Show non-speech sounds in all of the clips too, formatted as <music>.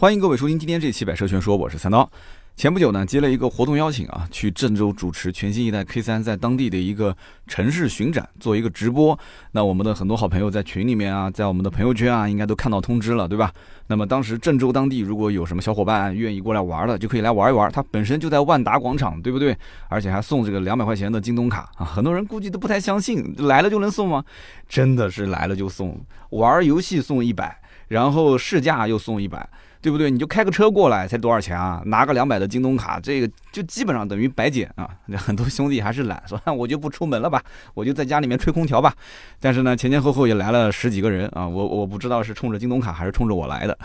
欢迎各位收听今天这期《百车全说》，我是三刀。前不久呢，接了一个活动邀请啊，去郑州主持全新一代 K3 在当地的一个城市巡展，做一个直播。那我们的很多好朋友在群里面啊，在我们的朋友圈啊，应该都看到通知了，对吧？那么当时郑州当地如果有什么小伙伴愿意过来玩的，就可以来玩一玩。它本身就在万达广场，对不对？而且还送这个两百块钱的京东卡啊！很多人估计都不太相信，来了就能送吗？真的是来了就送，玩游戏送一百，然后试驾又送一百。对不对？你就开个车过来，才多少钱啊？拿个两百的京东卡，这个就基本上等于白捡啊！很多兄弟还是懒，说我就不出门了吧，我就在家里面吹空调吧。但是呢，前前后后也来了十几个人啊，我 <laughs> 我不知道是冲着京东卡还是冲着我来的，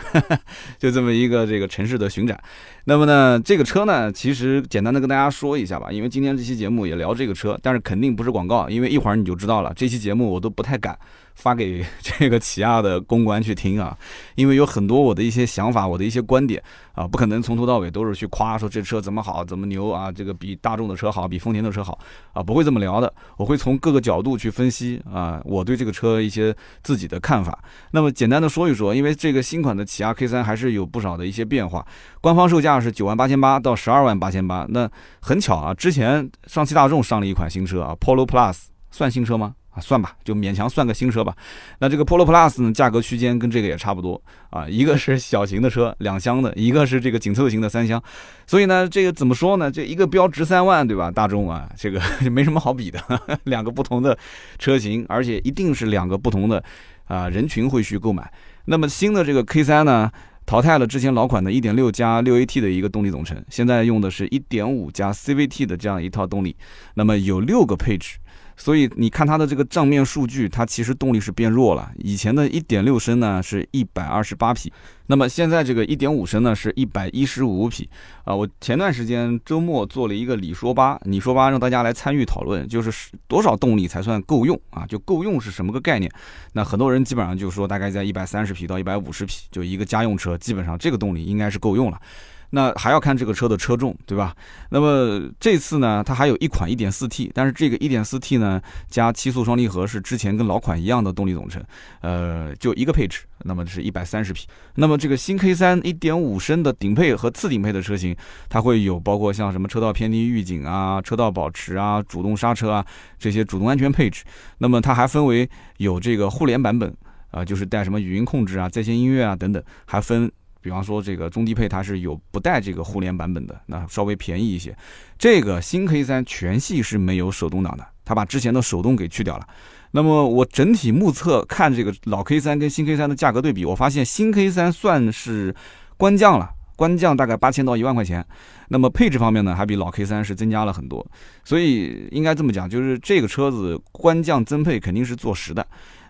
就这么一个这个城市的巡展。那么呢，这个车呢，其实简单的跟大家说一下吧，因为今天这期节目也聊这个车，但是肯定不是广告，因为一会儿你就知道了。这期节目我都不太敢。发给这个起亚的公关去听啊，<laughs> 因为有很多我的一些想法，我的一些观点啊，不可能从头到尾都是去夸说这车怎么好，怎么牛啊，这个比大众的车好，比丰田的车好啊，不会这么聊的。我会从各个角度去分析啊，我对这个车一些自己的看法。那么简单的说一说，因为这个新款的起亚 K 三还是有不少的一些变化，官方售价是九万八千八到十二万八千八。那很巧啊，之前上汽大众上了一款新车啊，Polo Plus 算新车吗？算吧，就勉强算个新车吧。那这个 Polo Plus 呢，价格区间跟这个也差不多啊。一个是小型的车，两厢的；一个是这个紧凑型的三厢。所以呢，这个怎么说呢？这一个标值三万，对吧？大众啊，这个 <laughs> 没什么好比的，<laughs> 两个不同的车型，而且一定是两个不同的啊人群会去购买。那么新的这个 K3 呢，淘汰了之前老款的1.6加 6AT 的一个动力总成，现在用的是一点五加 CVT 的这样一套动力。那么有六个配置。所以你看它的这个账面数据，它其实动力是变弱了。以前的一点六升呢是一百二十八匹，那么现在这个一点五升呢是一百一十五匹。啊，我前段时间周末做了一个你说吧，你说吧，让大家来参与讨论，就是多少动力才算够用啊？就够用是什么个概念？那很多人基本上就说大概在一百三十匹到一百五十匹，就一个家用车，基本上这个动力应该是够用了。那还要看这个车的车重，对吧？那么这次呢，它还有一款 1.4T，但是这个 1.4T 呢加七速双离合是之前跟老款一样的动力总成，呃，就一个配置，那么是一百三十匹。那么这个新 K3 1.5升的顶配和次顶配的车型，它会有包括像什么车道偏离预警啊、车道保持啊、主动刹车啊这些主动安全配置。那么它还分为有这个互联版本啊，就是带什么语音控制啊、在线音乐啊等等，还分。比方说这个中低配它是有不带这个互联版本的，那稍微便宜一些。这个新 K3 全系是没有手动挡的，它把之前的手动给去掉了。那么我整体目测看这个老 K3 跟新 K3 的价格对比，我发现新 K3 算是官降了，官降大概八千到一万块钱。那么配置方面呢，还比老 K3 是增加了很多。所以应该这么讲，就是这个车子官降增配肯定是坐实的。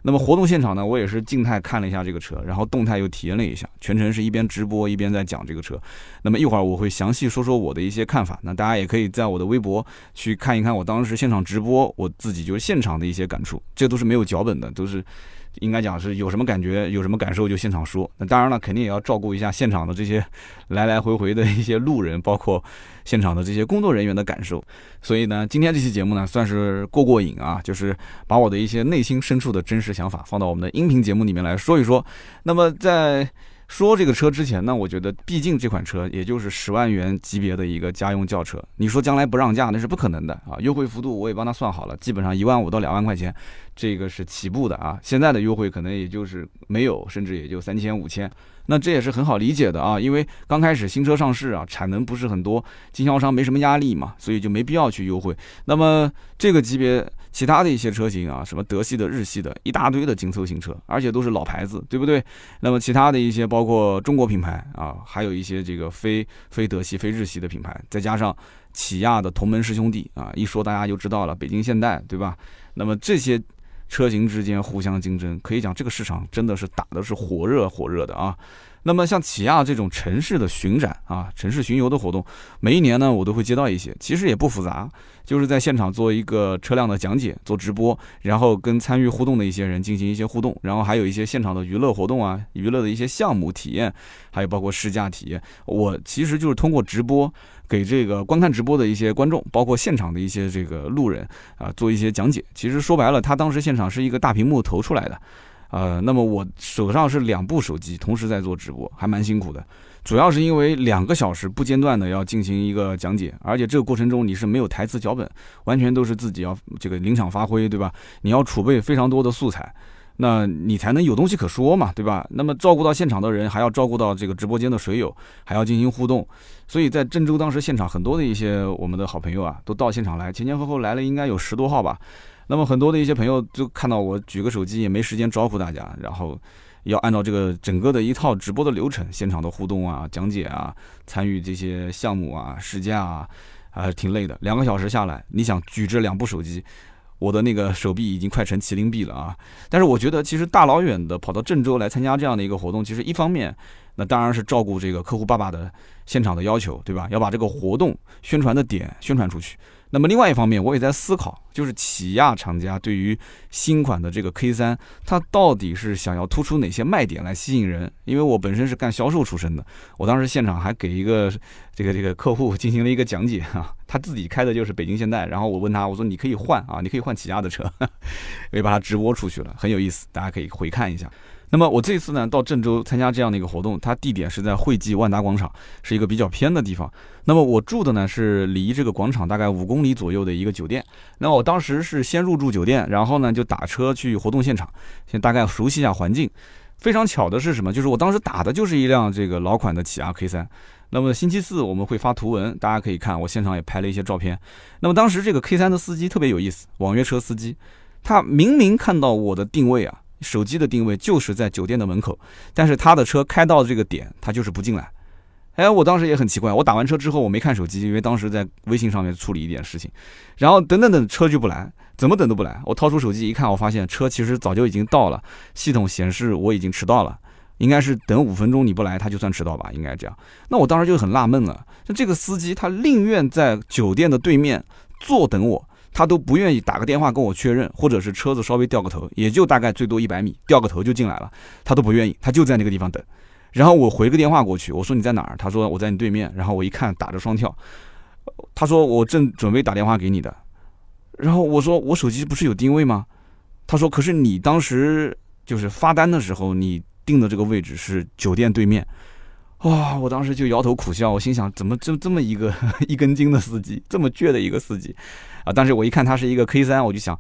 那么活动现场呢，我也是静态看了一下这个车，然后动态又体验了一下，全程是一边直播一边在讲这个车。那么一会儿我会详细说说我的一些看法，那大家也可以在我的微博去看一看我当时现场直播我自己就是现场的一些感触，这都是没有脚本的，都是。应该讲是有什么感觉，有什么感受就现场说。那当然了，肯定也要照顾一下现场的这些 <laughs> 来来回回的一些路人，包括现场的这些工作人员的感受。所以呢，今天这期节目呢，算是过过瘾啊，就是把我的一些内心深处的真实想法放到我们的音频节目里面来说一说。那么在说这个车之前呢，我觉得毕竟这款车也就是十万元级别的一个家用轿车，你说将来不让价那是不可能的啊！优惠幅度我也帮他算好了，基本上一万五到两万块钱，这个是起步的啊。现在的优惠可能也就是没有，甚至也就三千五千。那这也是很好理解的啊，因为刚开始新车上市啊，产能不是很多，经销商没什么压力嘛，所以就没必要去优惠。那么这个级别其他的一些车型啊，什么德系的、日系的，一大堆的紧凑型车，而且都是老牌子，对不对？那么其他的一些包括中国品牌啊，还有一些这个非非德系、非日系的品牌，再加上起亚的同门师兄弟啊，一说大家就知道了，北京现代，对吧？那么这些。车型之间互相竞争，可以讲这个市场真的是打的是火热火热的啊。那么像起亚这种城市的巡展啊，城市巡游的活动，每一年呢我都会接到一些，其实也不复杂，就是在现场做一个车辆的讲解，做直播，然后跟参与互动的一些人进行一些互动，然后还有一些现场的娱乐活动啊，娱乐的一些项目体验，还有包括试驾体验，我其实就是通过直播。给这个观看直播的一些观众，包括现场的一些这个路人啊，做一些讲解。其实说白了，他当时现场是一个大屏幕投出来的，呃，那么我手上是两部手机同时在做直播，还蛮辛苦的。主要是因为两个小时不间断的要进行一个讲解，而且这个过程中你是没有台词脚本，完全都是自己要这个临场发挥，对吧？你要储备非常多的素材，那你才能有东西可说嘛，对吧？那么照顾到现场的人，还要照顾到这个直播间的水友，还要进行互动，所以在郑州当时现场很多的一些我们的好朋友啊，都到现场来，前前后后来了应该有十多号吧。那么很多的一些朋友就看到我举个手机也没时间招呼大家，然后。要按照这个整个的一套直播的流程，现场的互动啊、讲解啊、参与这些项目啊、试驾啊，啊，挺累的。两个小时下来，你想举着两部手机，我的那个手臂已经快成麒麟臂了啊！但是我觉得，其实大老远的跑到郑州来参加这样的一个活动，其实一方面，那当然是照顾这个客户爸爸的现场的要求，对吧？要把这个活动宣传的点宣传出去。那么另外一方面，我也在思考，就是起亚厂家对于新款的这个 K 三，它到底是想要突出哪些卖点来吸引人？因为我本身是干销售出身的，我当时现场还给一个这个这个客户进行了一个讲解啊，他自己开的就是北京现代，然后我问他，我说你可以换啊，你可以换起亚的车，<laughs> 我也把它直播出去了，很有意思，大家可以回看一下。那么我这次呢到郑州参加这样的一个活动，它地点是在汇济万达广场，是一个比较偏的地方。那么我住的呢是离这个广场大概五公里左右的一个酒店。那我当时是先入住酒店，然后呢就打车去活动现场，先大概熟悉一下环境。非常巧的是什么？就是我当时打的就是一辆这个老款的起亚 K 三。那么星期四我们会发图文，大家可以看，我现场也拍了一些照片。那么当时这个 K 三的司机特别有意思，网约车司机，他明明看到我的定位啊。手机的定位就是在酒店的门口，但是他的车开到这个点，他就是不进来。哎，我当时也很奇怪，我打完车之后我没看手机，因为当时在微信上面处理一点事情。然后等等等，车就不来，怎么等都不来。我掏出手机一看，我发现车其实早就已经到了，系统显示我已经迟到了，应该是等五分钟你不来，他就算迟到吧，应该这样。那我当时就很纳闷了，就这个司机他宁愿在酒店的对面坐等我。他都不愿意打个电话跟我确认，或者是车子稍微掉个头，也就大概最多一百米掉个头就进来了，他都不愿意，他就在那个地方等。然后我回个电话过去，我说你在哪儿？他说我在你对面。然后我一看打着双跳，他说我正准备打电话给你的。然后我说我手机不是有定位吗？他说可是你当时就是发单的时候，你定的这个位置是酒店对面。哇！我当时就摇头苦笑，我心想怎么就这么一个 <laughs> 一根筋的司机，这么倔的一个司机。啊！但是我一看他是一个 K 三，我就想，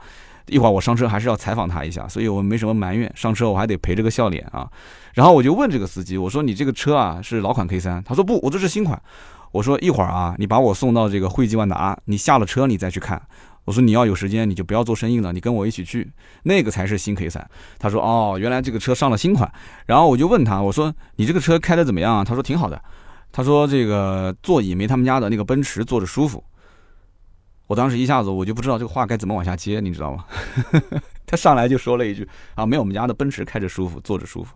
一会儿我上车还是要采访他一下，所以我没什么埋怨。上车我还得陪着个笑脸啊。然后我就问这个司机，我说你这个车啊是老款 K 三？他说不，我这是新款。我说一会儿啊，你把我送到这个汇济万达，你下了车你再去看。我说你要有时间你就不要做生意了，你跟我一起去，那个才是新 K 三。他说哦，原来这个车上了新款。然后我就问他，我说你这个车开的怎么样啊？他说挺好的。他说这个座椅没他们家的那个奔驰坐着舒服。我当时一下子我就不知道这个话该怎么往下接，你知道吗？<laughs> 他上来就说了一句啊，没有我们家的奔驰开着舒服，坐着舒服。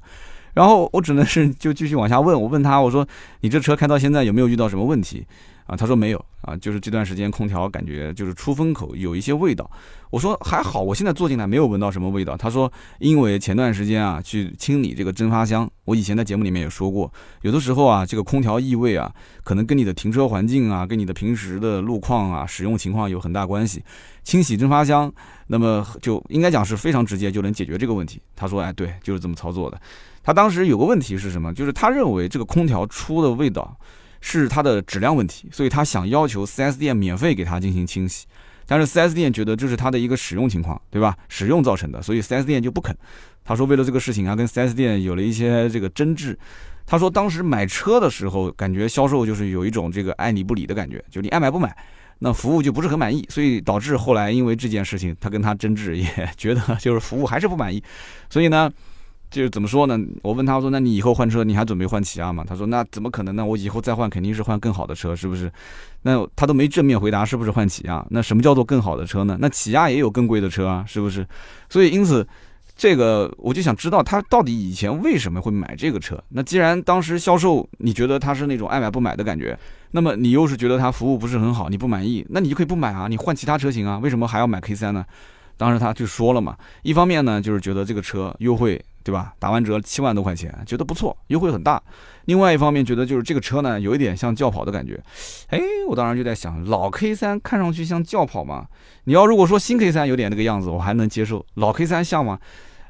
然后我只能是就继续往下问，我问他我说你这车开到现在有没有遇到什么问题？啊，他说没有啊，就是这段时间空调感觉就是出风口有一些味道。我说还好，我现在坐进来没有闻到什么味道。他说因为前段时间啊去清理这个蒸发箱，我以前在节目里面也说过，有的时候啊这个空调异味啊，可能跟你的停车环境啊，跟你的平时的路况啊使用情况有很大关系。清洗蒸发箱，那么就应该讲是非常直接就能解决这个问题。他说哎对，就是这么操作的。他当时有个问题是什么？就是他认为这个空调出的味道。是它的质量问题，所以他想要求 4S 店免费给他进行清洗，但是 4S 店觉得这是他的一个使用情况，对吧？使用造成的，所以 4S 店就不肯。他说为了这个事情啊，跟 4S 店有了一些这个争执。他说当时买车的时候，感觉销售就是有一种这个爱理不理的感觉，就你爱买不买，那服务就不是很满意，所以导致后来因为这件事情，他跟他争执，也觉得就是服务还是不满意，所以呢。就是怎么说呢？我问他说：“那你以后换车，你还准备换起亚吗？”他说：“那怎么可能呢？我以后再换肯定是换更好的车，是不是？”那他都没正面回答是不是换起亚？那什么叫做更好的车呢？<laughs> 那起亚也有更贵的车啊，是不是？所以因此，这个我就想知道他到底以前为什么会买这个车？那既然当时销售你觉得他是那种爱买不买的感觉，那么你又是觉得他服务不是很好，你不满意，那你就可以不买啊，你换其他车型啊，为什么还要买 K 三呢？当时他就说了嘛，一方面呢就是觉得这个车优惠。对吧？打完折七万多块钱，觉得不错，优惠很大。另外一方面，觉得就是这个车呢，有一点像轿跑的感觉。哎，我当时就在想，老 K 三看上去像轿跑吗？你要如果说新 K 三有点那个样子，我还能接受。老 K 三像吗？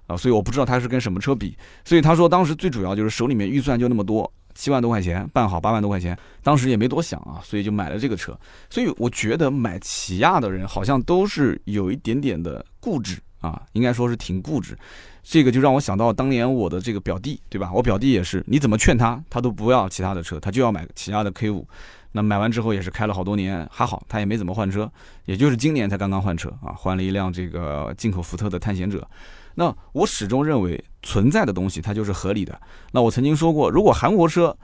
啊，所以我不知道他是跟什么车比。所以他说当时最主要就是手里面预算就那么多，七万多块钱办好八万多块钱，当时也没多想啊，所以就买了这个车。所以我觉得买起亚的人好像都是有一点点的固执啊，应该说是挺固执。这个就让我想到当年我的这个表弟，对吧？我表弟也是，你怎么劝他，他都不要其他的车，他就要买起亚的 K 五。那买完之后也是开了好多年，还好他也没怎么换车，也就是今年才刚刚换车啊，换了一辆这个进口福特的探险者。那我始终认为存在的东西它就是合理的。那我曾经说过，如果韩国车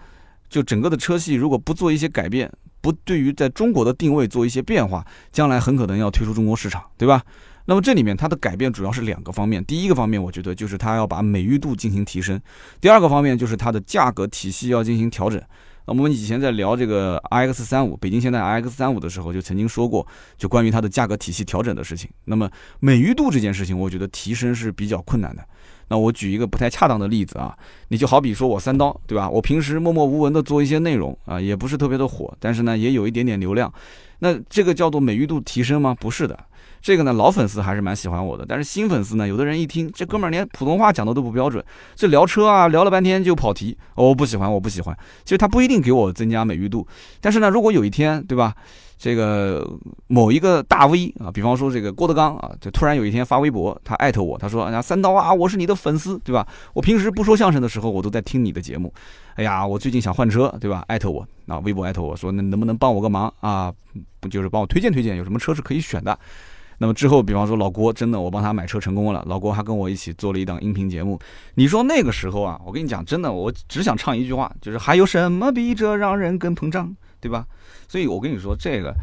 就整个的车系如果不做一些改变，不对于在中国的定位做一些变化，将来很可能要退出中国市场，对吧？那么这里面它的改变主要是两个方面，第一个方面我觉得就是它要把美誉度进行提升，第二个方面就是它的价格体系要进行调整。那我们以前在聊这个 iX 三五，北京现代 iX 三五的时候，就曾经说过，就关于它的价格体系调整的事情。那么美誉度这件事情，我觉得提升是比较困难的。那我举一个不太恰当的例子啊，你就好比说我三刀，对吧？我平时默默无闻的做一些内容啊，也不是特别的火，但是呢，也有一点点流量。那这个叫做美誉度提升吗？不是的。这个呢，老粉丝还是蛮喜欢我的，但是新粉丝呢，有的人一听这哥们儿连普通话讲的都不标准，这聊车啊聊了半天就跑题，我不喜欢，我不喜欢。其实他不一定给我增加美誉度，但是呢，如果有一天，对吧？这个某一个大 V 啊，比方说这个郭德纲啊，就突然有一天发微博，他艾特我，他说：“哎呀，三刀啊，我是你的粉丝，对吧？我平时不说相声的时候，我都在听你的节目。哎呀，我最近想换车，对吧？艾特我，那微博艾特我说，那能不能帮我个忙啊？就是帮我推荐推荐，有什么车是可以选的。”那么之后，比方说老郭真的，我帮他买车成功了，老郭还跟我一起做了一档音频节目。你说那个时候啊，我跟你讲，真的，我只想唱一句话，就是还有什么比这让人更膨胀，对吧？所以我跟你说这个，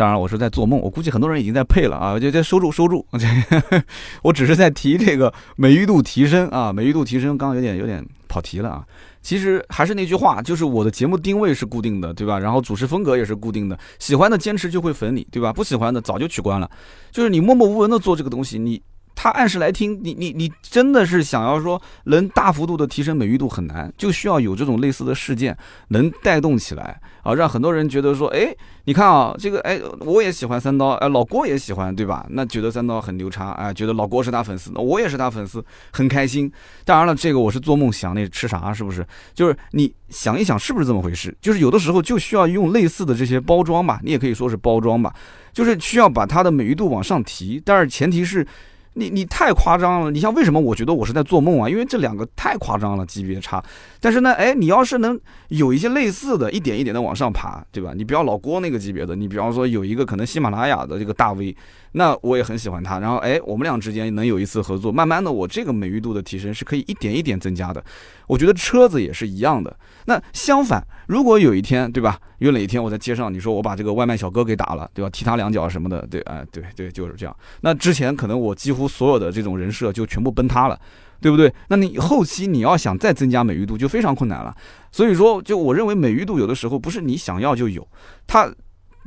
当然我是在做梦，我估计很多人已经在配了啊，就就收住收住，<laughs> 我只是在提这个美誉度提升啊，美誉度提升，刚刚有点有点跑题了啊。其实还是那句话，就是我的节目定位是固定的，对吧？然后主持风格也是固定的，喜欢的坚持就会粉你，对吧？不喜欢的早就取关了。就是你默默无闻的做这个东西，你他按时来听，你你你真的是想要说能大幅度的提升美誉度很难，就需要有这种类似的事件能带动起来啊，让很多人觉得说，哎。你看啊，这个哎，我也喜欢三刀，哎，老郭也喜欢，对吧？那觉得三刀很牛叉，哎，觉得老郭是他粉丝，我也是他粉丝，很开心。当然了，这个我是做梦想，那吃啥是不是？就是你想一想，是不是这么回事？就是有的时候就需要用类似的这些包装吧，你也可以说是包装吧，就是需要把它的美誉度往上提，但是前提是。你你太夸张了！你像为什么我觉得我是在做梦啊？因为这两个太夸张了，级别差。但是呢，哎，你要是能有一些类似的，一点一点的往上爬，对吧？你不要老郭那个级别的，你比方说有一个可能喜马拉雅的这个大 V。那我也很喜欢他，然后哎，我们俩之间能有一次合作，慢慢的我这个美誉度的提升是可以一点一点增加的。我觉得车子也是一样的。那相反，如果有一天，对吧？有哪一天我在街上，你说我把这个外卖小哥给打了，对吧？踢他两脚什么的，对，哎，对对，就是这样。那之前可能我几乎所有的这种人设就全部崩塌了，对不对？那你后期你要想再增加美誉度就非常困难了。所以说，就我认为美誉度有的时候不是你想要就有，它。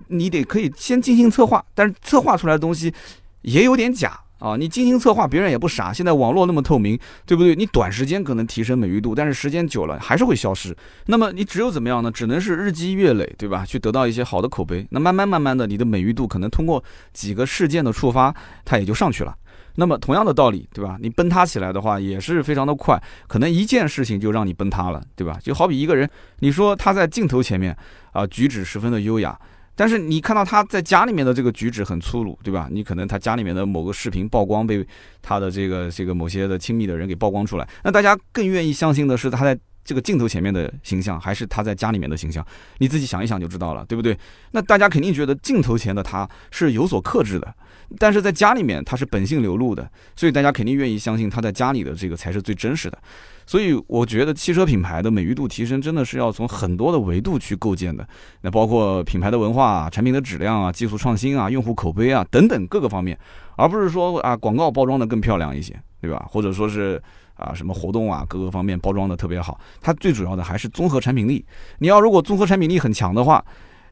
你得可以先精心策划，但是策划出来的东西也有点假啊！你精心策划，别人也不傻。现在网络那么透明，对不对？你短时间可能提升美誉度，但是时间久了还是会消失。那么你只有怎么样呢？只能是日积月累，对吧？去得到一些好的口碑。那慢慢慢慢的，你的美誉度可能通过几个事件的触发，它也就上去了。那么同样的道理，对吧？你崩塌起来的话，也是非常的快，可能一件事情就让你崩塌了，对吧？就好比一个人，你说他在镜头前面啊，举止十分的优雅。但是你看到他在家里面的这个举止很粗鲁，对吧？你可能他家里面的某个视频曝光，被他的这个这个某些的亲密的人给曝光出来，那大家更愿意相信的是他在这个镜头前面的形象，还是他在家里面的形象？你自己想一想就知道了，对不对？那大家肯定觉得镜头前的他是有所克制的。但是在家里面他是本性流露的，所以大家肯定愿意相信他在家里的这个才是最真实的。所以我觉得汽车品牌的美誉度提升真的是要从很多的维度去构建的，那包括品牌的文化、产品的质量啊、技术创新啊、用户口碑啊等等各个方面，而不是说啊广告包装的更漂亮一些，对吧？或者说是啊什么活动啊各个方面包装的特别好，它最主要的还是综合产品力。你要如果综合产品力很强的话。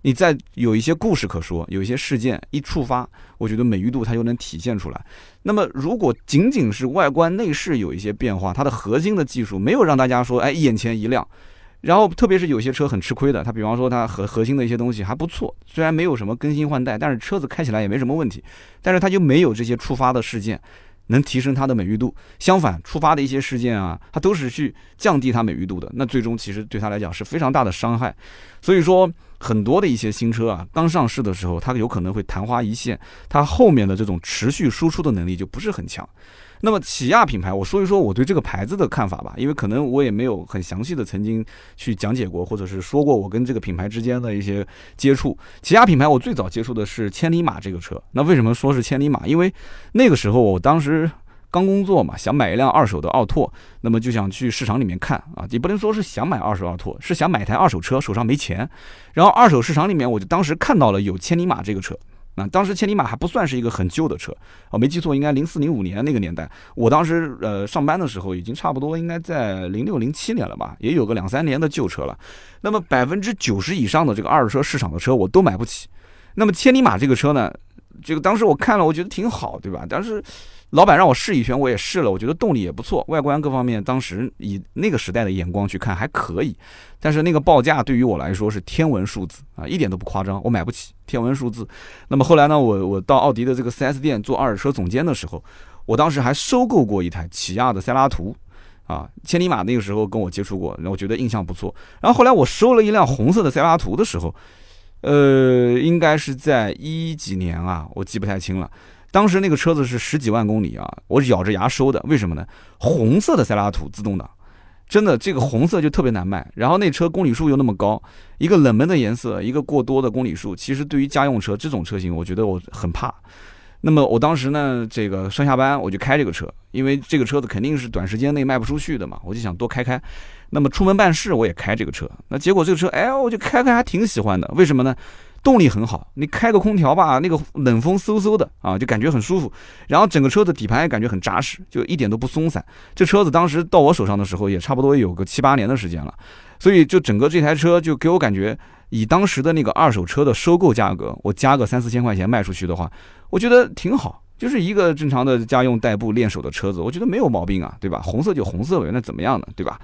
你再有一些故事可说，有一些事件一触发，我觉得美誉度它就能体现出来。那么，如果仅仅是外观内饰有一些变化，它的核心的技术没有让大家说，哎，眼前一亮。然后，特别是有些车很吃亏的，它比方说它核核心的一些东西还不错，虽然没有什么更新换代，但是车子开起来也没什么问题。但是它就没有这些触发的事件，能提升它的美誉度。相反，触发的一些事件啊，它都是去降低它美誉度的。那最终其实对他来讲是非常大的伤害。所以说，很多的一些新车啊，刚上市的时候，它有可能会昙花一现，它后面的这种持续输出的能力就不是很强。那么起亚品牌，我说一说我对这个牌子的看法吧，因为可能我也没有很详细的曾经去讲解过，或者是说过我跟这个品牌之间的一些接触。起亚品牌我最早接触的是千里马这个车，那为什么说是千里马？因为那个时候我当时刚工作嘛，想买一辆二手的奥拓，那么就想去市场里面看啊，也不能说是想买二手奥拓，是想买台二手车，手上没钱，然后二手市场里面我就当时看到了有千里马这个车。那当时千里马还不算是一个很旧的车，我没记错，应该零四零五年那个年代。我当时呃上班的时候，已经差不多应该在零六零七年了吧，也有个两三年的旧车了。那么百分之九十以上的这个二手车市场的车我都买不起。那么千里马这个车呢，这个当时我看了，我觉得挺好，对吧？但是。老板让我试一圈，我也试了，我觉得动力也不错，外观各方面，当时以那个时代的眼光去看还可以。但是那个报价对于我来说是天文数字啊，一点都不夸张，我买不起天文数字。那么后来呢，我我到奥迪的这个 4S 店做二手车总监的时候，我当时还收购过一台起亚的塞拉图，啊，千里马那个时候跟我接触过，然后我觉得印象不错。然后后来我收了一辆红色的塞拉图的时候，呃，应该是在一几年啊，我记不太清了。当时那个车子是十几万公里啊，我咬着牙收的。为什么呢？红色的塞拉图自动挡，真的这个红色就特别难卖。然后那车公里数又那么高，一个冷门的颜色，一个过多的公里数，其实对于家用车这种车型，我觉得我很怕。那么我当时呢，这个上下班我就开这个车，因为这个车子肯定是短时间内卖不出去的嘛，我就想多开开。那么出门办事我也开这个车，那结果这个车，哎，我就开开还挺喜欢的。为什么呢？动力很好，你开个空调吧，那个冷风嗖嗖的啊，就感觉很舒服。然后整个车子底盘也感觉很扎实，就一点都不松散。这车子当时到我手上的时候，也差不多有个七八年的时间了，所以就整个这台车就给我感觉，以当时的那个二手车的收购价格，我加个三四千块钱卖出去的话，我觉得挺好，就是一个正常的家用代步练手的车子，我觉得没有毛病啊，对吧？红色就红色呗，那怎么样呢，对吧？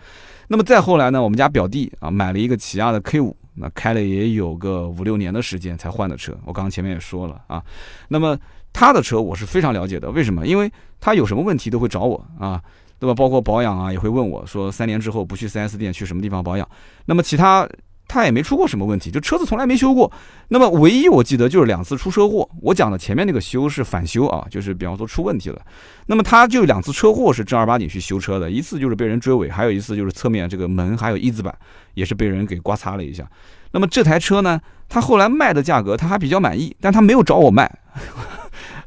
那么再后来呢，我们家表弟啊买了一个起亚的 K 五。那开了也有个五六年的时间才换的车，我刚刚前面也说了啊。那么他的车我是非常了解的，为什么？因为他有什么问题都会找我啊，对吧？包括保养啊，也会问我说三年之后不去 4S 店去什么地方保养。那么其他。他也没出过什么问题，就车子从来没修过。那么唯一我记得就是两次出车祸。我讲的前面那个修是返修啊，就是比方说出问题了。那么他就两次车祸是正儿八经去修车的，一次就是被人追尾，还有一次就是侧面这个门还有翼子板也是被人给刮擦了一下。那么这台车呢，他后来卖的价格他还比较满意，但他没有找我卖。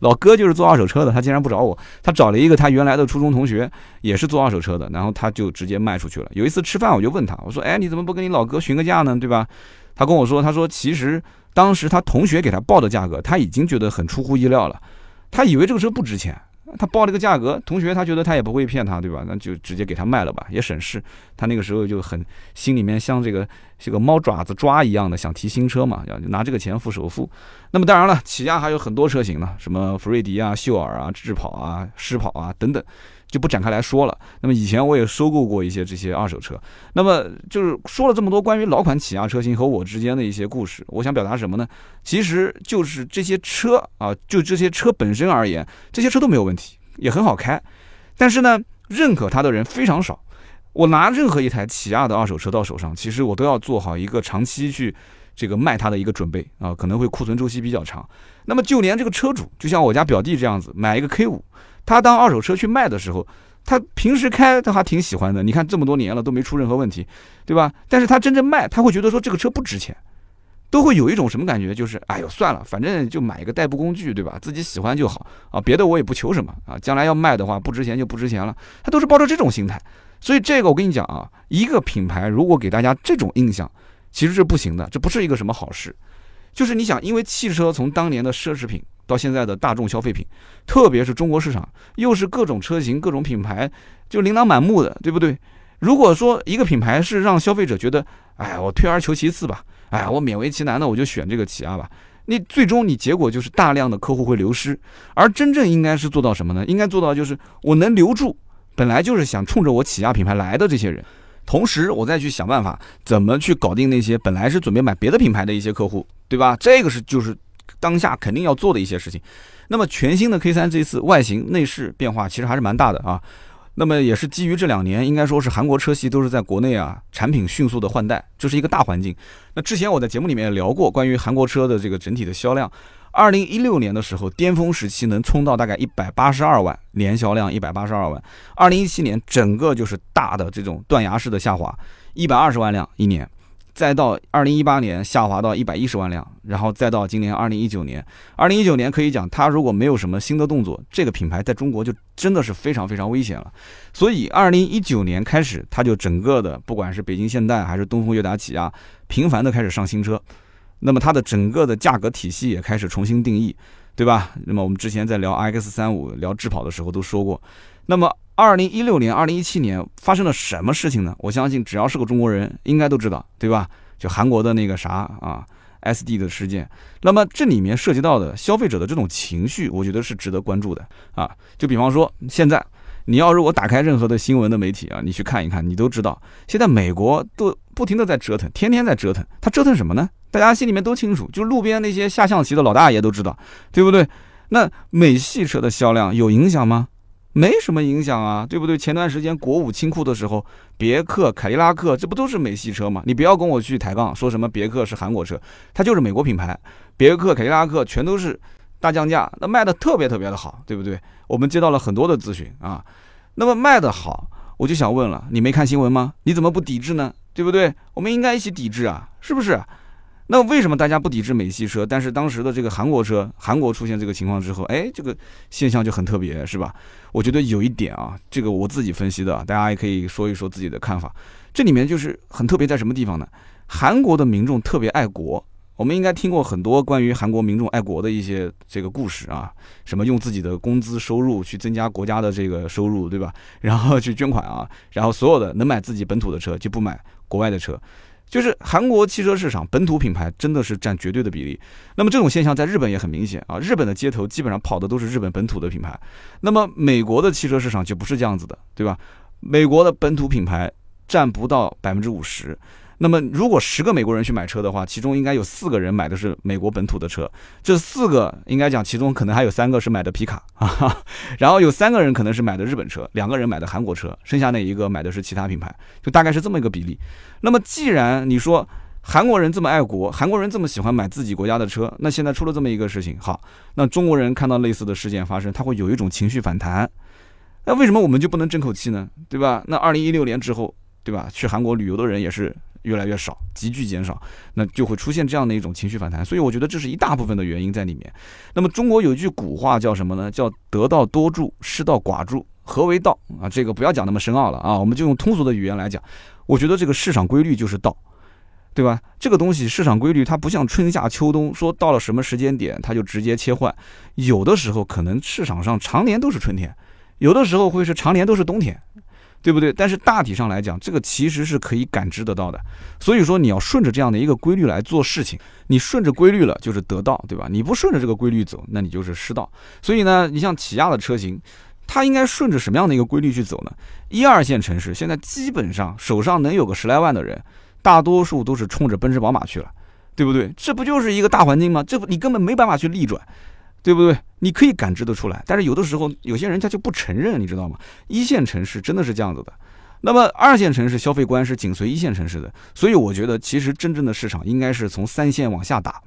老哥就是做二手车的，他竟然不找我，他找了一个他原来的初中同学，也是做二手车的，然后他就直接卖出去了。有一次吃饭，我就问他，我说：“哎，你怎么不跟你老哥询个价呢？对吧？”他跟我说：“他说其实当时他同学给他报的价格，他已经觉得很出乎意料了，他以为这个车不值钱。”他报这个价格，同学他觉得他也不会骗他，对吧？那就直接给他卖了吧，也省事。他那个时候就很心里面像这个这个猫爪子抓一样的，想提新车嘛，要拿这个钱付首付。那么当然了，起亚还有很多车型呢，什么福瑞迪啊、秀尔啊、智跑啊、狮跑啊等等。就不展开来说了。那么以前我也收购过一些这些二手车。那么就是说了这么多关于老款起亚车型和我之间的一些故事，我想表达什么呢？其实就是这些车啊，就这些车本身而言，这些车都没有问题，也很好开。但是呢，认可它的人非常少。我拿任何一台起亚的二手车到手上，其实我都要做好一个长期去这个卖它的一个准备啊，可能会库存周期比较长。那么就连这个车主，就像我家表弟这样子，买一个 K 五。他当二手车去卖的时候，他平时开他还挺喜欢的。你看这么多年了都没出任何问题，对吧？但是他真正卖，他会觉得说这个车不值钱，都会有一种什么感觉？就是哎呦算了，反正就买一个代步工具，对吧？自己喜欢就好啊，别的我也不求什么啊。将来要卖的话，不值钱就不值钱了。他都是抱着这种心态。所以这个我跟你讲啊，一个品牌如果给大家这种印象，其实是不行的，这不是一个什么好事。就是你想，因为汽车从当年的奢侈品。到现在的大众消费品，特别是中国市场，又是各种车型、各种品牌，就琳琅满目的，对不对？如果说一个品牌是让消费者觉得，哎，我退而求其次吧，哎，我勉为其难的我就选这个起亚吧，你最终你结果就是大量的客户会流失。而真正应该是做到什么呢？应该做到就是我能留住本来就是想冲着我起亚品牌来的这些人，同时我再去想办法怎么去搞定那些本来是准备买别的品牌的一些客户，对吧？这个是就是。当下肯定要做的一些事情，那么全新的 K 三这次外形内饰变化其实还是蛮大的啊。那么也是基于这两年，应该说是韩国车系都是在国内啊产品迅速的换代，这是一个大环境。那之前我在节目里面聊过关于韩国车的这个整体的销量，二零一六年的时候巅峰时期能冲到大概一百八十二万年销量，一百八十二万。二零一七年整个就是大的这种断崖式的下滑，一百二十万辆一年。再到二零一八年下滑到一百一十万辆，然后再到今年二零一九年，二零一九年可以讲，它如果没有什么新的动作，这个品牌在中国就真的是非常非常危险了。所以二零一九年开始，它就整个的不管是北京现代还是东风悦达起亚，频繁的开始上新车，那么它的整个的价格体系也开始重新定义，对吧？那么我们之前在聊 X 三五聊智跑的时候都说过，那么。二零一六年、二零一七年发生了什么事情呢？我相信只要是个中国人，应该都知道，对吧？就韩国的那个啥啊，SD 的事件。那么这里面涉及到的消费者的这种情绪，我觉得是值得关注的啊。就比方说，现在你要如果打开任何的新闻的媒体啊，你去看一看，你都知道，现在美国都不停的在折腾，天天在折腾。他折腾什么呢？大家心里面都清楚，就路边那些下象棋的老大爷都知道，对不对？那美系车的销量有影响吗？没什么影响啊，对不对？前段时间国五清库的时候，别克、凯迪拉克，这不都是美系车吗？你不要跟我去抬杠，说什么别克是韩国车，它就是美国品牌。别克、凯迪拉克全都是大降价，那卖的特别特别的好，对不对？我们接到了很多的咨询啊，那么卖的好，我就想问了，你没看新闻吗？你怎么不抵制呢？对不对？我们应该一起抵制啊，是不是？那为什么大家不抵制美系车？但是当时的这个韩国车，韩国出现这个情况之后，哎，这个现象就很特别，是吧？我觉得有一点啊，这个我自己分析的，大家也可以说一说自己的看法。这里面就是很特别在什么地方呢？韩国的民众特别爱国，我们应该听过很多关于韩国民众爱国的一些这个故事啊，什么用自己的工资收入去增加国家的这个收入，对吧？然后去捐款啊，然后所有的能买自己本土的车就不买国外的车。就是韩国汽车市场本土品牌真的是占绝对的比例，那么这种现象在日本也很明显啊，日本的街头基本上跑的都是日本本土的品牌，那么美国的汽车市场就不是这样子的，对吧？美国的本土品牌占不到百分之五十。那么，如果十个美国人去买车的话，其中应该有四个人买的是美国本土的车。这四个应该讲，其中可能还有三个是买的皮卡啊，<laughs> 然后有三个人可能是买的日本车，两个人买的韩国车，剩下那一个买的是其他品牌，就大概是这么一个比例。那么，既然你说韩国人这么爱国，韩国人这么喜欢买自己国家的车，那现在出了这么一个事情，好，那中国人看到类似的事件发生，他会有一种情绪反弹。那为什么我们就不能争口气呢？对吧？那二零一六年之后，对吧？去韩国旅游的人也是。越来越少，急剧减少，那就会出现这样的一种情绪反弹，所以我觉得这是一大部分的原因在里面。那么中国有一句古话叫什么呢？叫得道多助，失道寡助。何为道啊？这个不要讲那么深奥了啊，我们就用通俗的语言来讲。我觉得这个市场规律就是道，对吧？这个东西市场规律它不像春夏秋冬，说到了什么时间点它就直接切换，有的时候可能市场上常年都是春天，有的时候会是常年都是冬天。对不对？但是大体上来讲，这个其实是可以感知得到的。所以说，你要顺着这样的一个规律来做事情，你顺着规律了就是得道，对吧？你不顺着这个规律走，那你就是失道。所以呢，你像起亚的车型，它应该顺着什么样的一个规律去走呢？一二线城市现在基本上手上能有个十来万的人，大多数都是冲着奔驰、宝马去了，对不对？这不就是一个大环境吗？这不你根本没办法去逆转。对不对？你可以感知得出来，但是有的时候有些人他就不承认，你知道吗？一线城市真的是这样子的，那么二线城市消费观是紧随一线城市的，所以我觉得其实真正的市场应该是从三线往下打，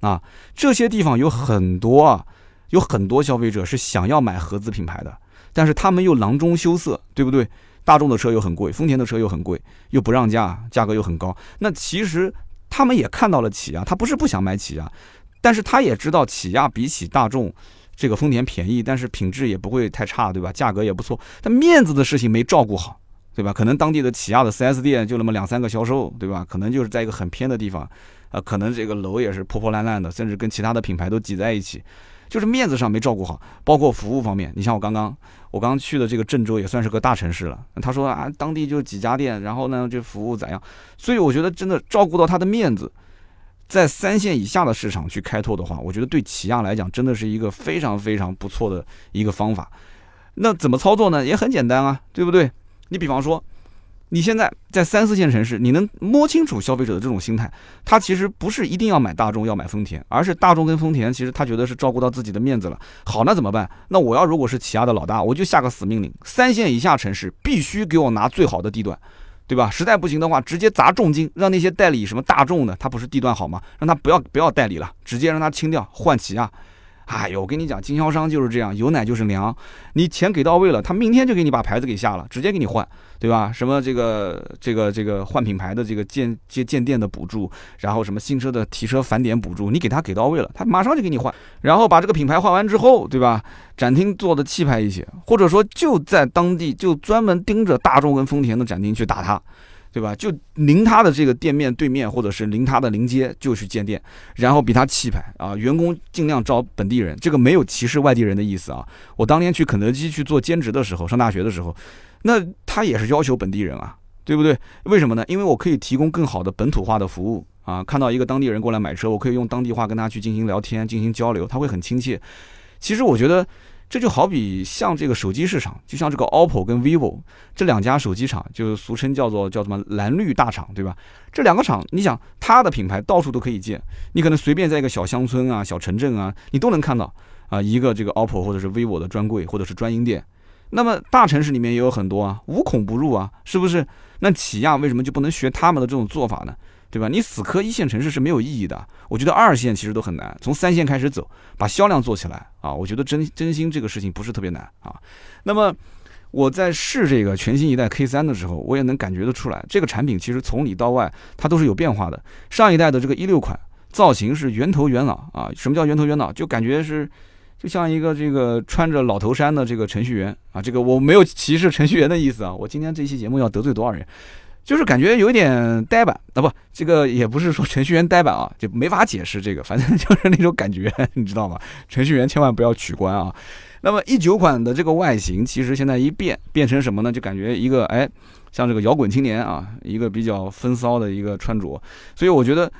啊，这些地方有很多啊，有很多消费者是想要买合资品牌的，但是他们又囊中羞涩，对不对？大众的车又很贵，丰田的车又很贵，又不让价，价格又很高，那其实他们也看到了起亚，他不是不想买起亚。但是他也知道起亚比起大众，这个丰田便宜，但是品质也不会太差，对吧？价格也不错，但面子的事情没照顾好，对吧？可能当地的起亚的 4S 店就那么两三个销售，对吧？可能就是在一个很偏的地方，啊，可能这个楼也是破破烂烂的，甚至跟其他的品牌都挤在一起，就是面子上没照顾好。包括服务方面，你像我刚刚我刚去的这个郑州也算是个大城市了，他说啊，当地就几家店，然后呢，这服务咋样？所以我觉得真的照顾到他的面子。在三线以下的市场去开拓的话，我觉得对起亚来讲真的是一个非常非常不错的一个方法。那怎么操作呢？也很简单啊，对不对？你比方说，你现在在三四线城市，你能摸清楚消费者的这种心态，他其实不是一定要买大众要买丰田，而是大众跟丰田其实他觉得是照顾到自己的面子了。好，那怎么办？那我要如果是起亚的老大，我就下个死命令，三线以下城市必须给我拿最好的地段，对吧？实在不行的话，直接砸重金，让那些代理什么大众的，他不是地段好吗？让他不要不要代理了，直接让他清掉，换旗啊。哎呦，我跟你讲，经销商就是这样，有奶就是娘。你钱给到位了，他明天就给你把牌子给下了，直接给你换，对吧？什么这个这个这个换品牌的这个建建建店的补助，然后什么新车的提车返点补助，你给他给到位了，他马上就给你换。然后把这个品牌换完之后，对吧？展厅做的气派一些，或者说就在当地就专门盯着大众跟丰田的展厅去打他。对吧？就临他的这个店面对面，或者是临他的临街就去建店，然后比他气派啊！员工尽量招本地人，这个没有歧视外地人的意思啊。我当年去肯德基去做兼职的时候，上大学的时候，那他也是要求本地人啊，对不对？为什么呢？因为我可以提供更好的本土化的服务啊。看到一个当地人过来买车，我可以用当地话跟他去进行聊天、进行交流，他会很亲切。其实我觉得。这就好比像这个手机市场，就像这个 OPPO 跟 VIVO 这两家手机厂，就俗称叫做叫什么蓝绿大厂，对吧？这两个厂，你想它的品牌到处都可以见，你可能随便在一个小乡村啊、小城镇啊，你都能看到啊一个这个 OPPO 或者是 VIVO 的专柜或者是专营店。那么大城市里面也有很多啊，无孔不入啊，是不是？那起亚为什么就不能学他们的这种做法呢？对吧？你死磕一线城市是没有意义的。我觉得二线其实都很难，从三线开始走，把销量做起来啊！我觉得真真心这个事情不是特别难啊。那么我在试这个全新一代 K 三的时候，我也能感觉得出来，这个产品其实从里到外它都是有变化的。上一代的这个一六款造型是圆头圆脑啊，什么叫圆头圆脑？就感觉是就像一个这个穿着老头衫的这个程序员啊。这个我没有歧视程序员的意思啊。我今天这期节目要得罪多少人？就是感觉有点呆板啊，不，这个也不是说程序员呆板啊，<laughs> 就没法解释这个，<laughs> 反正就是那种感觉，你知道吗？程序员千万不要取关啊。那么一九款的这个外形，其实现在一变变成什么呢？就感觉一个哎，像这个摇滚青年啊，一个比较风骚的一个穿着。所以我觉得，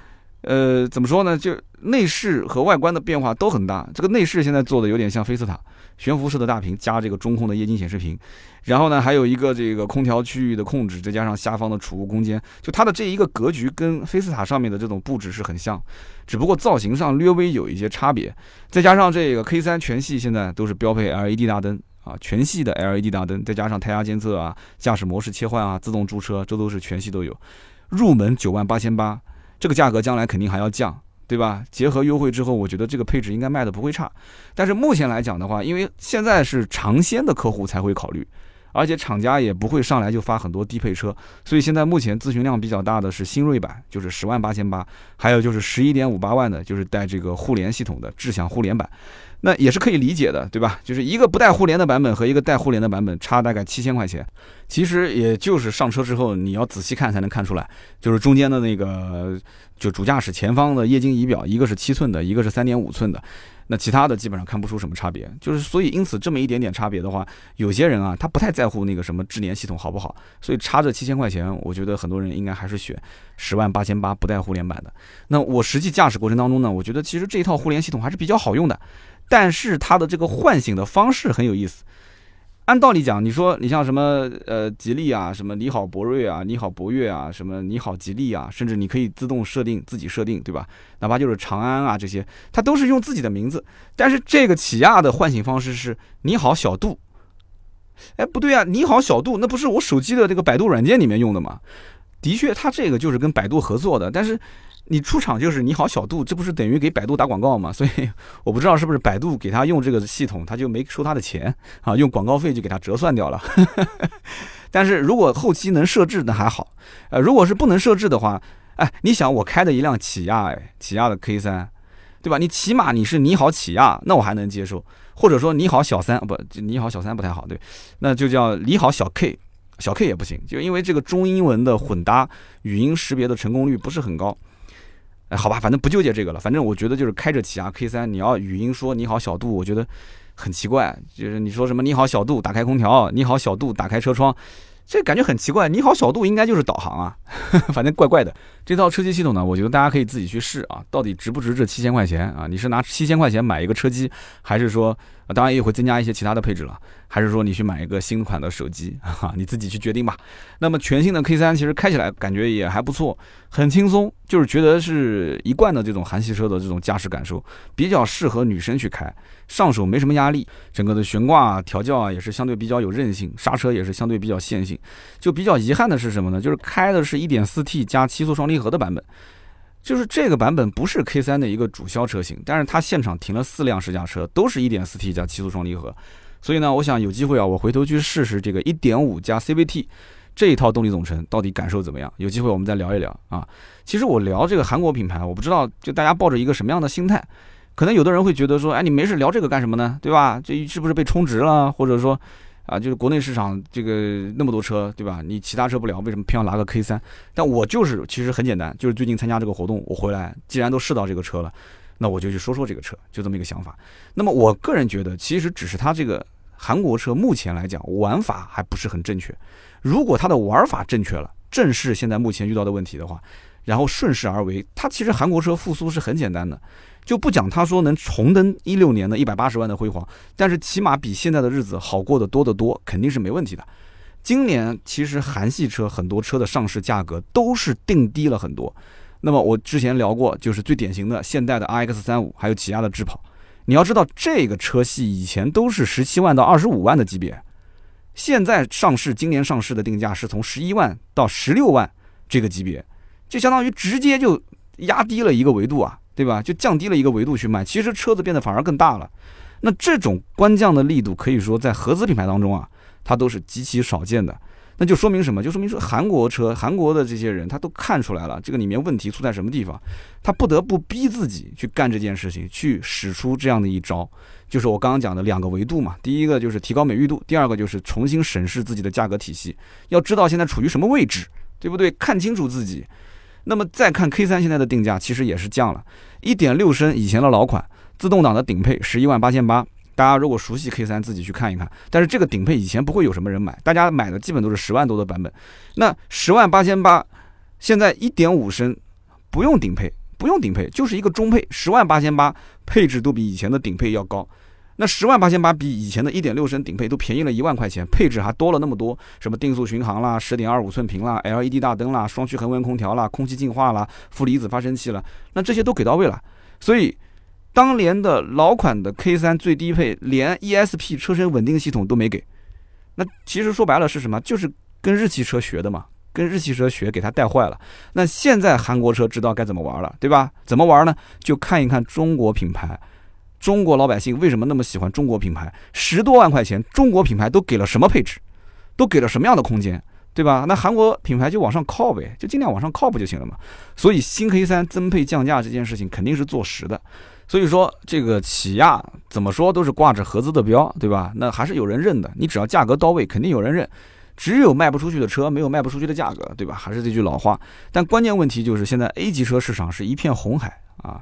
呃，怎么说呢？就内饰和外观的变化都很大。这个内饰现在做的有点像菲斯塔。悬浮式的大屏加这个中控的液晶显示屏，然后呢还有一个这个空调区域的控制，再加上下方的储物空间，就它的这一个格局跟菲斯塔上面的这种布置是很像，只不过造型上略微有一些差别。再加上这个 K3 全系现在都是标配 LED 大灯啊，全系的 LED 大灯，再加上胎压监测啊、驾驶模式切换啊、自动驻车，这都是全系都有。入门九万八千八，这个价格将来肯定还要降。对吧？结合优惠之后，我觉得这个配置应该卖的不会差。但是目前来讲的话，因为现在是尝鲜的客户才会考虑，而且厂家也不会上来就发很多低配车，所以现在目前咨询量比较大的是新锐版，就是十万八千八，还有就是十一点五八万的，就是带这个互联系统的智享互联版。那也是可以理解的，对吧？就是一个不带互联的版本和一个带互联的版本差大概七千块钱，其实也就是上车之后你要仔细看才能看出来，就是中间的那个就主驾驶前方的液晶仪表，一个是七寸的，一个是三点五寸的，那其他的基本上看不出什么差别。就是所以因此这么一点点差别的话，有些人啊他不太在乎那个什么智联系统好不好，所以差这七千块钱，我觉得很多人应该还是选十万八千八不带互联版的。那我实际驾驶过程当中呢，我觉得其实这一套互联系统还是比较好用的。但是它的这个唤醒的方式很有意思。按道理讲，你说你像什么呃吉利啊，什么你好博瑞啊，你好博越啊，什么你好吉利啊，甚至你可以自动设定自己设定，对吧？哪怕就是长安啊这些，它都是用自己的名字。但是这个起亚的唤醒方式是你好小度。哎，不对啊，你好小度，那不是我手机的这个百度软件里面用的吗？的确，它这个就是跟百度合作的，但是。你出厂就是你好小度，这不是等于给百度打广告吗？所以我不知道是不是百度给他用这个系统，他就没收他的钱啊，用广告费就给他折算掉了。<laughs> 但是如果后期能设置，那还好。呃，如果是不能设置的话，哎，你想我开的一辆起亚，哎，起亚的 K 三，对吧？你起码你是你好起亚，那我还能接受。或者说你好小三，不，你好小三不太好，对，那就叫你好小 K，小 K 也不行，就因为这个中英文的混搭，语音识别的成功率不是很高。哎，好吧，反正不纠结这个了。反正我觉得就是开着起亚 K 三，你要语音说你好小度，我觉得很奇怪。就是你说什么你好小度，打开空调，你好小度，打开车窗，这感觉很奇怪，你好小度应该就是导航啊，<laughs> 反正怪怪的。这套车机系统呢，我觉得大家可以自己去试啊，到底值不值这七千块钱啊？你是拿七千块钱买一个车机，还是说，当然也会增加一些其他的配置了，还是说你去买一个新款的手机 <laughs> 哈，你自己去决定吧。那么全新的 K 三其实开起来感觉也还不错，很轻松，就是觉得是一贯的这种韩系车的这种驾驶感受，比较适合女生去开。上手没什么压力，整个的悬挂调教啊也是相对比较有韧性，刹车也是相对比较线性。就比较遗憾的是什么呢？就是开的是 1.4T 加七速双离合的版本，就是这个版本不是 K3 的一个主销车型，但是它现场停了四辆试驾车，都是一点四 T 加七速双离合。所以呢，我想有机会啊，我回头去试试这个1.5加 CVT 这一套动力总成到底感受怎么样？有机会我们再聊一聊啊。其实我聊这个韩国品牌，我不知道就大家抱着一个什么样的心态。可能有的人会觉得说，哎，你没事聊这个干什么呢？对吧？这是不是被充值了？或者说，啊，就是国内市场这个那么多车，对吧？你其他车不聊，为什么偏要拿个 K 三？但我就是其实很简单，就是最近参加这个活动，我回来既然都试到这个车了，那我就去说说这个车，就这么一个想法。那么我个人觉得，其实只是它这个韩国车目前来讲玩法还不是很正确。如果它的玩法正确了，正是现在目前遇到的问题的话，然后顺势而为，它其实韩国车复苏是很简单的。就不讲他说能重登一六年的一百八十万的辉煌，但是起码比现在的日子好过得多得多，肯定是没问题的。今年其实韩系车很多车的上市价格都是定低了很多。那么我之前聊过，就是最典型的现代的 RX 三五，还有起亚的智跑。你要知道，这个车系以前都是十七万到二十五万的级别，现在上市今年上市的定价是从十一万到十六万这个级别，就相当于直接就压低了一个维度啊。对吧？就降低了一个维度去卖，其实车子变得反而更大了。那这种官降的力度，可以说在合资品牌当中啊，它都是极其少见的。那就说明什么？就说明说韩国车、韩国的这些人，他都看出来了这个里面问题出在什么地方，他不得不逼自己去干这件事情，去使出这样的一招，就是我刚刚讲的两个维度嘛。第一个就是提高美誉度，第二个就是重新审视自己的价格体系，要知道现在处于什么位置，对不对？看清楚自己。那么再看 K 三现在的定价，其实也是降了。一点六升以前的老款自动挡的顶配十一万八千八，大家如果熟悉 K 三，自己去看一看。但是这个顶配以前不会有什么人买，大家买的基本都是十万多的版本。那十万八千八，现在一点五升不用顶配，不用顶配，就是一个中配，十万八千八，配置都比以前的顶配要高。那十万八千八比以前的一点六升顶配都便宜了一万块钱，配置还多了那么多，什么定速巡航啦、十点二五寸屏啦、LED 大灯啦、双区恒温空调啦、空气净化啦、负离子发生器了，那这些都给到位了。所以，当年的老款的 K 三最低配连 ESP 车身稳定系统都没给，那其实说白了是什么？就是跟日系车学的嘛，跟日系车学给它带坏了。那现在韩国车知道该怎么玩了，对吧？怎么玩呢？就看一看中国品牌。中国老百姓为什么那么喜欢中国品牌？十多万块钱，中国品牌都给了什么配置？都给了什么样的空间？对吧？那韩国品牌就往上靠呗，就尽量往上靠不就行了嘛？所以新 K 三增配降价这件事情肯定是做实的。所以说这个起亚怎么说都是挂着合资的标，对吧？那还是有人认的。你只要价格到位，肯定有人认。只有卖不出去的车，没有卖不出去的价格，对吧？还是这句老话。但关键问题就是现在 A 级车市场是一片红海啊。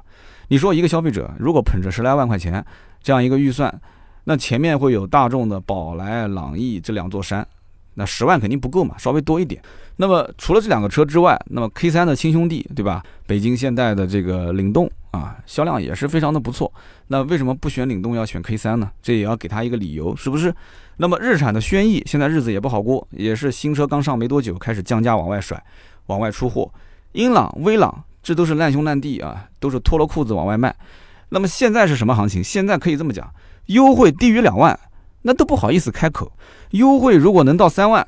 你说一个消费者如果捧着十来万块钱这样一个预算，那前面会有大众的宝来、朗逸这两座山，那十万肯定不够嘛，稍微多一点。那么除了这两个车之外，那么 K 三的亲兄弟，对吧？北京现代的这个领动啊，销量也是非常的不错。那为什么不选领动要选 K 三呢？这也要给他一个理由，是不是？那么日产的轩逸现在日子也不好过，也是新车刚上没多久，开始降价往外甩，往外出货。英朗、威朗。这都是烂兄烂弟啊，都是脱了裤子往外卖。那么现在是什么行情？现在可以这么讲，优惠低于两万，那都不好意思开口。优惠如果能到三万，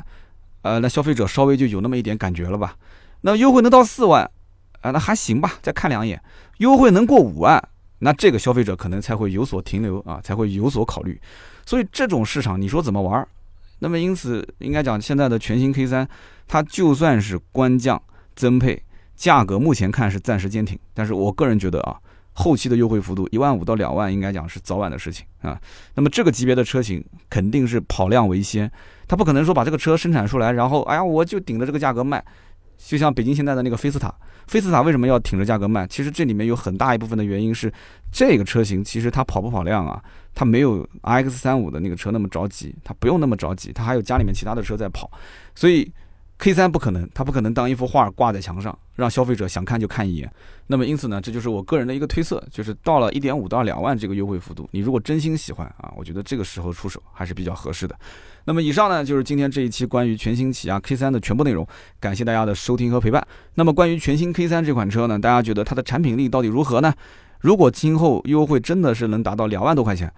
呃，那消费者稍微就有那么一点感觉了吧？那优惠能到四万，啊，那还行吧，再看两眼。优惠能过五万，那这个消费者可能才会有所停留啊，才会有所考虑。所以这种市场，你说怎么玩？那么因此应该讲，现在的全新 K 三，它就算是官降增配。价格目前看是暂时坚挺，但是我个人觉得啊，后期的优惠幅度一万五到两万，应该讲是早晚的事情啊。那么这个级别的车型肯定是跑量为先，他不可能说把这个车生产出来，然后哎呀我就顶着这个价格卖，就像北京现在的那个菲斯塔，菲斯塔为什么要挺着价格卖？其实这里面有很大一部分的原因是，这个车型其实它跑不跑量啊，它没有 X 三五的那个车那么着急，它不用那么着急，它还有家里面其他的车在跑，所以。K 三不可能，它不可能当一幅画挂在墙上，让消费者想看就看一眼。那么因此呢，这就是我个人的一个推测，就是到了一点五到两万这个优惠幅度，你如果真心喜欢啊，我觉得这个时候出手还是比较合适的。那么以上呢，就是今天这一期关于全新起亚 K 三的全部内容，感谢大家的收听和陪伴。那么关于全新 K 三这款车呢，大家觉得它的产品力到底如何呢？如果今后优惠真的是能达到两万多块钱，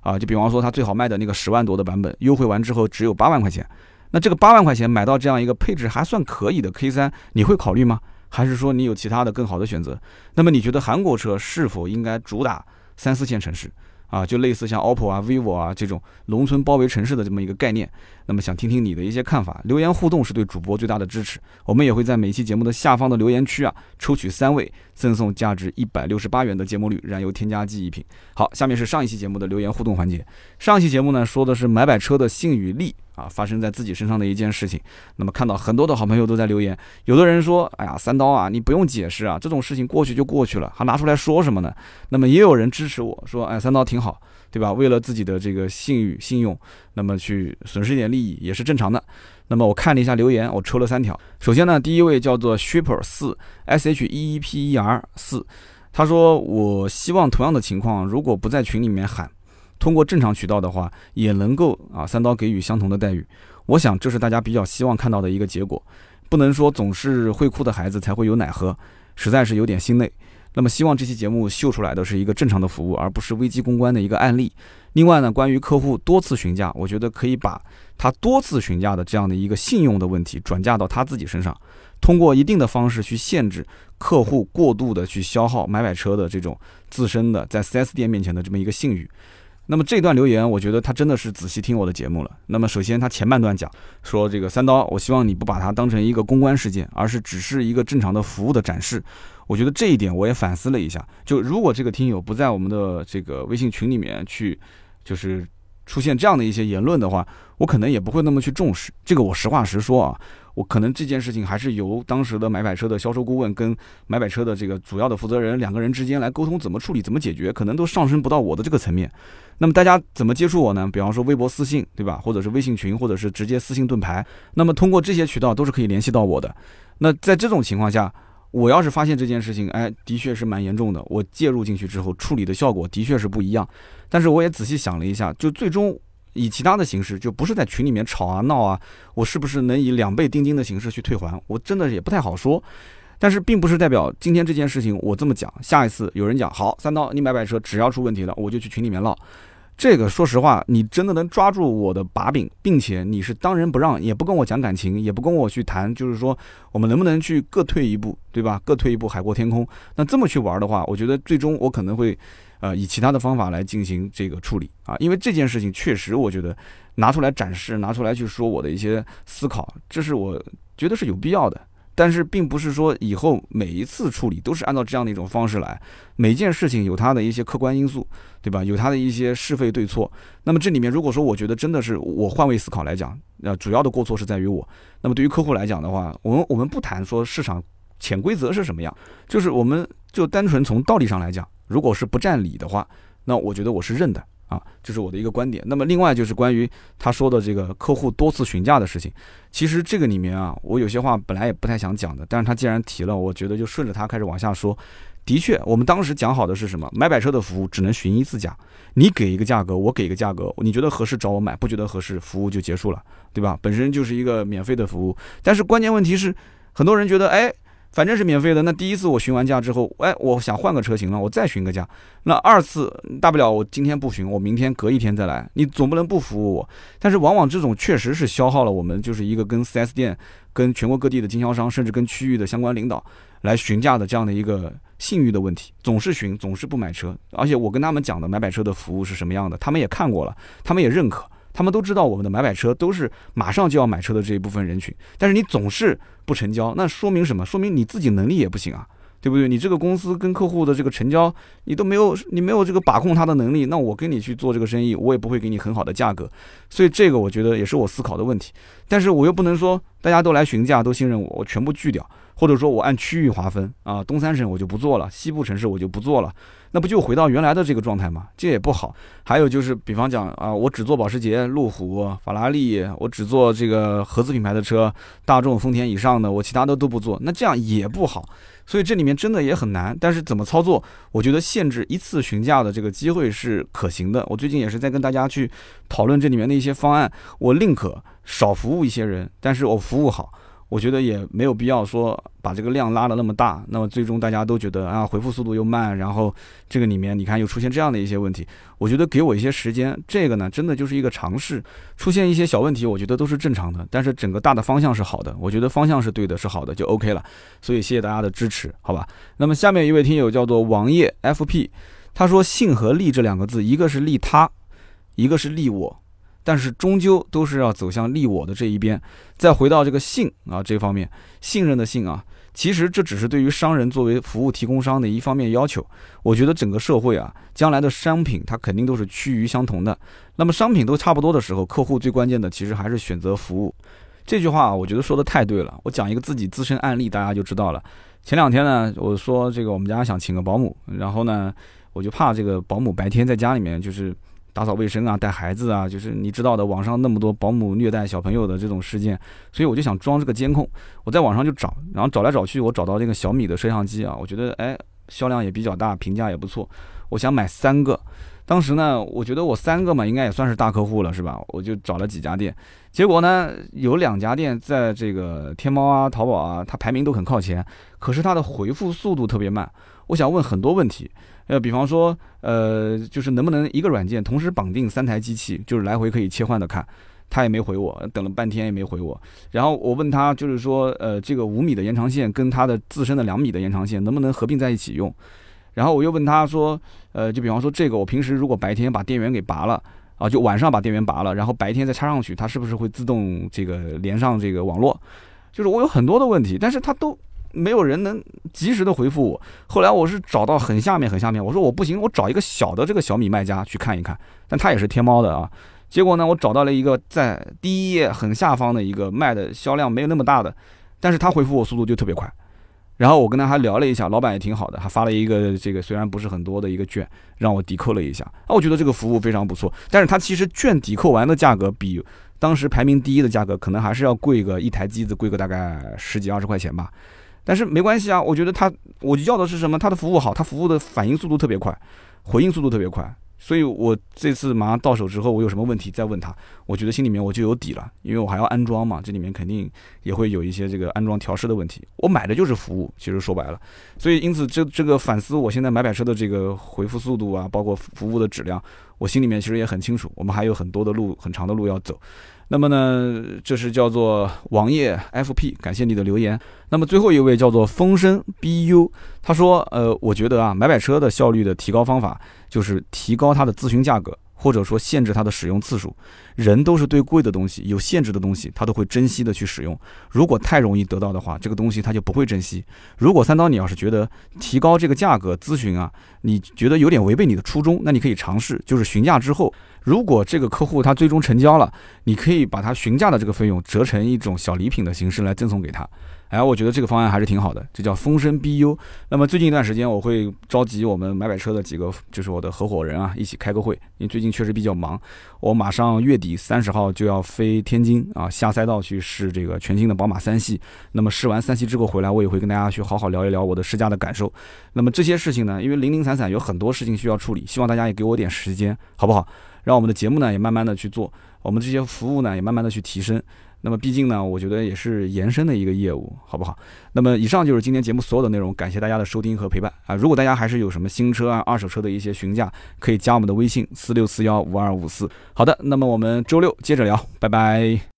啊，就比方说它最好卖的那个十万多的版本，优惠完之后只有八万块钱。那这个八万块钱买到这样一个配置还算可以的 K 三，你会考虑吗？还是说你有其他的更好的选择？那么你觉得韩国车是否应该主打三四线城市？啊，就类似像 OPPO 啊、vivo 啊这种农村包围城市的这么一个概念，那么想听听你的一些看法，留言互动是对主播最大的支持。我们也会在每期节目的下方的留言区啊，抽取三位赠送价值一百六十八元的节末绿燃油添加剂一瓶。好，下面是上一期节目的留言互动环节。上一期节目呢说的是买买车的信与利啊，发生在自己身上的一件事情。那么看到很多的好朋友都在留言，有的人说，哎呀，三刀啊，你不用解释啊，这种事情过去就过去了，还拿出来说什么呢？那么也有人支持我说，哎，三刀挺。好，对吧？为了自己的这个信誉、信用，那么去损失一点利益也是正常的。那么我看了一下留言，我抽了三条。首先呢，第一位叫做 Shipper 四 S H E E P E R 四，他说：“我希望同样的情况，如果不在群里面喊，通过正常渠道的话，也能够啊三刀给予相同的待遇。我想这是大家比较希望看到的一个结果。不能说总是会哭的孩子才会有奶喝，实在是有点心累。”那么希望这期节目秀出来的是一个正常的服务，而不是危机公关的一个案例。另外呢，关于客户多次询价，我觉得可以把他多次询价的这样的一个信用的问题转嫁到他自己身上，通过一定的方式去限制客户过度的去消耗买买车的这种自身的在 4S 店面前的这么一个信誉。那么这段留言，我觉得他真的是仔细听我的节目了。那么首先他前半段讲说这个三刀，我希望你不把它当成一个公关事件，而是只是一个正常的服务的展示。我觉得这一点我也反思了一下，就如果这个听友不在我们的这个微信群里面去，就是出现这样的一些言论的话，我可能也不会那么去重视。这个我实话实说啊，我可能这件事情还是由当时的买买车的销售顾问跟买买车的这个主要的负责人两个人之间来沟通怎么处理、怎么解决，可能都上升不到我的这个层面。那么大家怎么接触我呢？比方说微博私信，对吧？或者是微信群，或者是直接私信盾牌。那么通过这些渠道都是可以联系到我的。那在这种情况下。我要是发现这件事情，哎，的确是蛮严重的。我介入进去之后，处理的效果的确是不一样。但是我也仔细想了一下，就最终以其他的形式，就不是在群里面吵啊闹啊，我是不是能以两倍定金的形式去退还？我真的也不太好说。但是并不是代表今天这件事情我这么讲，下一次有人讲好三刀，你买买车只要出问题了，我就去群里面唠。这个说实话，你真的能抓住我的把柄，并且你是当仁不让，也不跟我讲感情，也不跟我去谈，就是说我们能不能去各退一步，对吧？各退一步，海阔天空。那这么去玩的话，我觉得最终我可能会，呃，以其他的方法来进行这个处理啊，因为这件事情确实，我觉得拿出来展示，拿出来去说我的一些思考，这是我觉得是有必要的。但是并不是说以后每一次处理都是按照这样的一种方式来，每件事情有它的一些客观因素，对吧？有它的一些是非对错。那么这里面如果说我觉得真的是我换位思考来讲，呃，主要的过错是在于我。那么对于客户来讲的话，我们我们不谈说市场潜规则是什么样，就是我们就单纯从道理上来讲，如果是不占理的话，那我觉得我是认的。啊，这是我的一个观点。那么另外就是关于他说的这个客户多次询价的事情，其实这个里面啊，我有些话本来也不太想讲的，但是他既然提了，我觉得就顺着他开始往下说。的确，我们当时讲好的是什么？买百车的服务只能询一次价，你给一个价格，我给一个价格，你觉得合适找我买，不觉得合适，服务就结束了，对吧？本身就是一个免费的服务。但是关键问题是，很多人觉得，哎。反正是免费的，那第一次我询完价之后，哎，我想换个车型了，我再询个价。那二次大不了我今天不询，我明天隔一天再来。你总不能不服务我。但是往往这种确实是消耗了我们就是一个跟 4S 店、跟全国各地的经销商，甚至跟区域的相关领导来询价的这样的一个信誉的问题。总是询，总是不买车。而且我跟他们讲的买买车的服务是什么样的，他们也看过了，他们也认可。他们都知道我们的买买车都是马上就要买车的这一部分人群，但是你总是不成交，那说明什么？说明你自己能力也不行啊，对不对？你这个公司跟客户的这个成交，你都没有，你没有这个把控他的能力，那我跟你去做这个生意，我也不会给你很好的价格。所以这个我觉得也是我思考的问题。但是我又不能说大家都来询价，都信任我，我全部拒掉，或者说我按区域划分啊，东三省我就不做了，西部城市我就不做了。那不就回到原来的这个状态吗？这也不好。还有就是，比方讲啊，我只做保时捷、路虎、法拉利，我只做这个合资品牌的车，大众、丰田以上的，我其他的都不做，那这样也不好。所以这里面真的也很难。但是怎么操作，我觉得限制一次询价的这个机会是可行的。我最近也是在跟大家去讨论这里面的一些方案。我宁可少服务一些人，但是我服务好。我觉得也没有必要说把这个量拉的那么大，那么最终大家都觉得啊回复速度又慢，然后这个里面你看又出现这样的一些问题。我觉得给我一些时间，这个呢真的就是一个尝试，出现一些小问题，我觉得都是正常的。但是整个大的方向是好的，我觉得方向是对的，是好的就 OK 了。所以谢谢大家的支持，好吧？那么下面一位听友叫做王爷 FP，他说信和利这两个字，一个是利他，一个是利我。但是终究都是要走向利我的这一边。再回到这个信啊这方面，信任的信啊，其实这只是对于商人作为服务提供商的一方面要求。我觉得整个社会啊，将来的商品它肯定都是趋于相同的。那么商品都差不多的时候，客户最关键的其实还是选择服务。这句话我觉得说的太对了。我讲一个自己自身案例，大家就知道了。前两天呢，我说这个我们家想请个保姆，然后呢，我就怕这个保姆白天在家里面就是。打扫卫生啊，带孩子啊，就是你知道的，网上那么多保姆虐待小朋友的这种事件，所以我就想装这个监控。我在网上就找，然后找来找去，我找到这个小米的摄像机啊，我觉得哎，销量也比较大，评价也不错。我想买三个，当时呢，我觉得我三个嘛，应该也算是大客户了，是吧？我就找了几家店，结果呢，有两家店在这个天猫啊、淘宝啊，它排名都很靠前，可是它的回复速度特别慢。我想问很多问题。呃，比方说，呃，就是能不能一个软件同时绑定三台机器，就是来回可以切换的看，他也没回我，等了半天也没回我。然后我问他，就是说，呃，这个五米的延长线跟他的自身的两米的延长线能不能合并在一起用？然后我又问他说，呃，就比方说这个，我平时如果白天把电源给拔了，啊，就晚上把电源拔了，然后白天再插上去，它是不是会自动这个连上这个网络？就是我有很多的问题，但是他都。没有人能及时的回复我。后来我是找到很下面很下面，我说我不行，我找一个小的这个小米卖家去看一看。但他也是天猫的啊。结果呢，我找到了一个在第一页很下方的一个卖的销量没有那么大的，但是他回复我速度就特别快。然后我跟他还聊了一下，老板也挺好的，还发了一个这个虽然不是很多的一个券，让我抵扣了一下。啊，我觉得这个服务非常不错。但是他其实券抵扣完的价格比当时排名第一的价格可能还是要贵个一台机子贵个大概十几二十块钱吧。但是没关系啊，我觉得他，我要的是什么？他的服务好，他服务的反应速度特别快，回应速度特别快，所以我这次马上到手之后，我有什么问题再问他，我觉得心里面我就有底了，因为我还要安装嘛，这里面肯定也会有一些这个安装调试的问题。我买的就是服务，其实说白了，所以因此这这个反思，我现在买买车的这个回复速度啊，包括服务的质量，我心里面其实也很清楚，我们还有很多的路，很长的路要走。那么呢，这是叫做王爷 FP，感谢你的留言。那么最后一位叫做风声 BU，他说，呃，我觉得啊，买买车的效率的提高方法就是提高它的咨询价格。或者说限制它的使用次数，人都是对贵的东西、有限制的东西，他都会珍惜的去使用。如果太容易得到的话，这个东西他就不会珍惜。如果三刀你要是觉得提高这个价格咨询啊，你觉得有点违背你的初衷，那你可以尝试，就是询价之后，如果这个客户他最终成交了，你可以把他询价的这个费用折成一种小礼品的形式来赠送给他。哎，我觉得这个方案还是挺好的，这叫风声 BU。那么最近一段时间，我会召集我们买买车的几个，就是我的合伙人啊，一起开个会。因为最近确实比较忙，我马上月底三十号就要飞天津啊，下赛道去试这个全新的宝马三系。那么试完三系之后回来，我也会跟大家去好好聊一聊我的试驾的感受。那么这些事情呢，因为零零散散有很多事情需要处理，希望大家也给我点时间，好不好？让我们的节目呢也慢慢的去做，我们这些服务呢也慢慢的去提升。那么毕竟呢，我觉得也是延伸的一个业务，好不好？那么以上就是今天节目所有的内容，感谢大家的收听和陪伴啊！如果大家还是有什么新车啊、二手车的一些询价，可以加我们的微信四六四幺五二五四。好的，那么我们周六接着聊，拜拜。